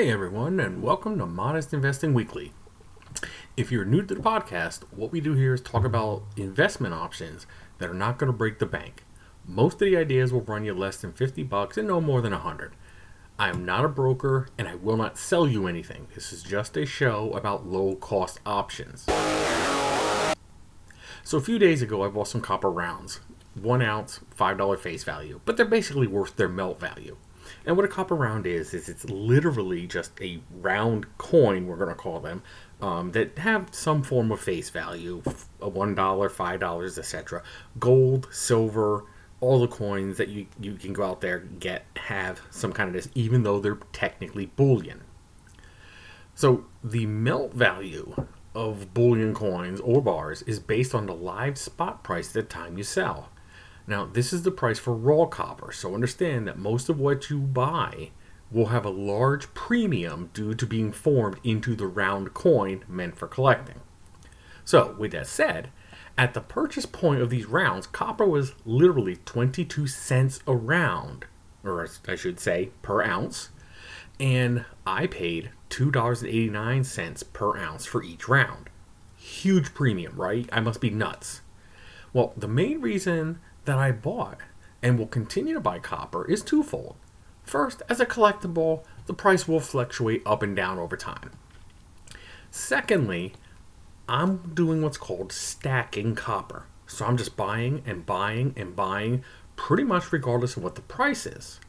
Hey everyone, and welcome to Modest Investing Weekly. If you're new to the podcast, what we do here is talk about investment options that are not going to break the bank. Most of the ideas will run you less than 50 bucks and no more than 100. I am not a broker and I will not sell you anything. This is just a show about low cost options. So a few days ago, I bought some copper rounds. One ounce, $5 face value, but they're basically worth their melt value. And what a copper round is, is it's literally just a round coin, we're going to call them, um, that have some form of face value a $1, $5, etc. Gold, silver, all the coins that you, you can go out there get have some kind of this, even though they're technically bullion. So the melt value of bullion coins or bars is based on the live spot price at the time you sell. Now, this is the price for raw copper, so understand that most of what you buy will have a large premium due to being formed into the round coin meant for collecting. So, with that said, at the purchase point of these rounds, copper was literally 22 cents a round, or I should say per ounce, and I paid $2.89 per ounce for each round. Huge premium, right? I must be nuts. Well, the main reason that I bought and will continue to buy copper is twofold. First, as a collectible, the price will fluctuate up and down over time. Secondly, I'm doing what's called stacking copper. So I'm just buying and buying and buying pretty much regardless of what the price is.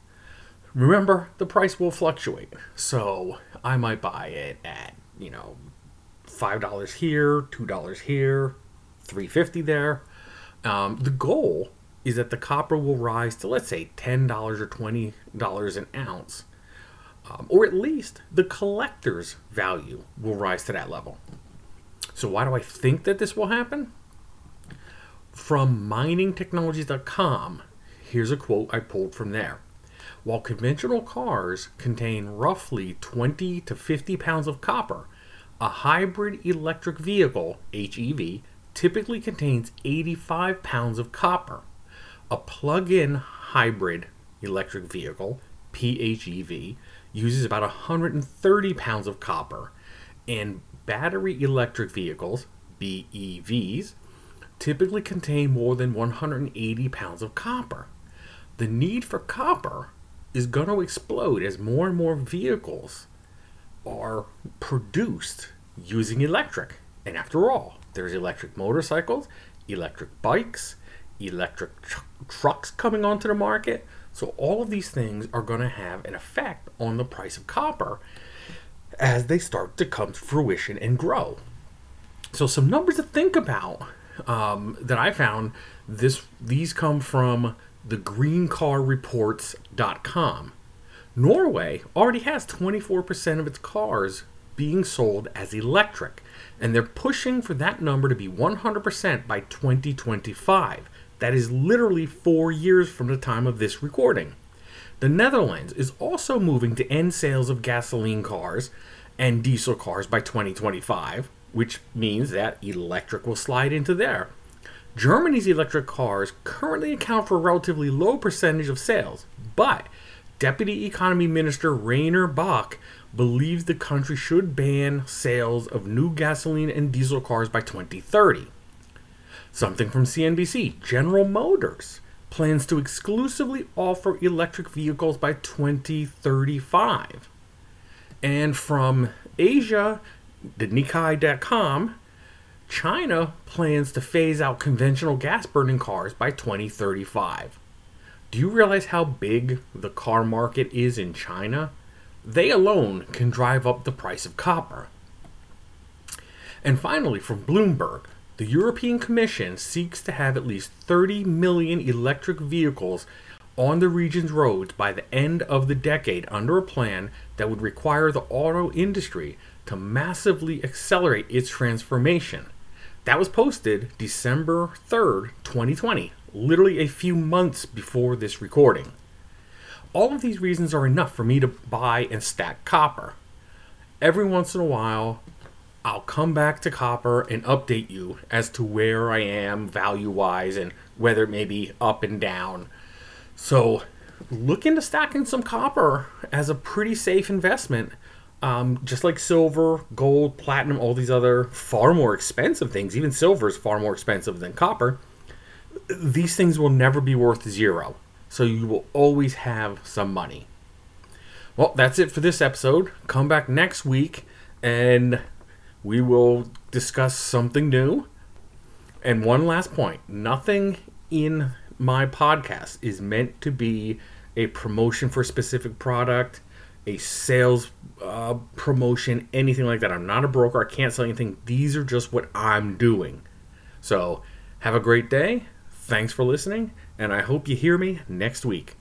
Remember, the price will fluctuate. So I might buy it at, you know, $5 here, $2 here, 350 there. Um, the goal is that the copper will rise to, let's say, $10 or $20 an ounce. Um, or at least the collector's value will rise to that level. So, why do I think that this will happen? From miningtechnologies.com, here's a quote I pulled from there. While conventional cars contain roughly 20 to 50 pounds of copper, a hybrid electric vehicle, HEV, typically contains 85 pounds of copper. A plug in hybrid electric vehicle, PHEV, uses about 130 pounds of copper, and battery electric vehicles, BEVs, typically contain more than 180 pounds of copper. The need for copper is going to explode as more and more vehicles are produced using electric. And after all, there's electric motorcycles, electric bikes, electric tr- trucks coming onto the market. So, all of these things are going to have an effect on the price of copper as they start to come to fruition and grow. So, some numbers to think about um, that I found this these come from the greencarreports.com. Norway already has 24% of its cars being sold as electric, and they're pushing for that number to be 100% by 2025. That is literally four years from the time of this recording. The Netherlands is also moving to end sales of gasoline cars and diesel cars by 2025, which means that electric will slide into there. Germany's electric cars currently account for a relatively low percentage of sales, but Deputy Economy Minister Rainer Bach believes the country should ban sales of new gasoline and diesel cars by 2030. Something from CNBC General Motors plans to exclusively offer electric vehicles by 2035. And from Asia, the Nikkei.com, China plans to phase out conventional gas burning cars by 2035. Do you realize how big the car market is in China? They alone can drive up the price of copper. And finally, from Bloomberg, the European Commission seeks to have at least 30 million electric vehicles on the region's roads by the end of the decade under a plan that would require the auto industry to massively accelerate its transformation. That was posted December 3rd, 2020, literally a few months before this recording. All of these reasons are enough for me to buy and stack copper. Every once in a while, I'll come back to copper and update you as to where I am value wise and whether it may be up and down. So, look into stacking some copper as a pretty safe investment um, just like silver, gold, platinum, all these other far more expensive things, even silver is far more expensive than copper, these things will never be worth zero. So you will always have some money. Well, that's it for this episode. Come back next week and we will discuss something new. And one last point nothing in my podcast is meant to be a promotion for a specific product, a sales uh, promotion, anything like that. I'm not a broker. I can't sell anything. These are just what I'm doing. So have a great day. Thanks for listening. And I hope you hear me next week.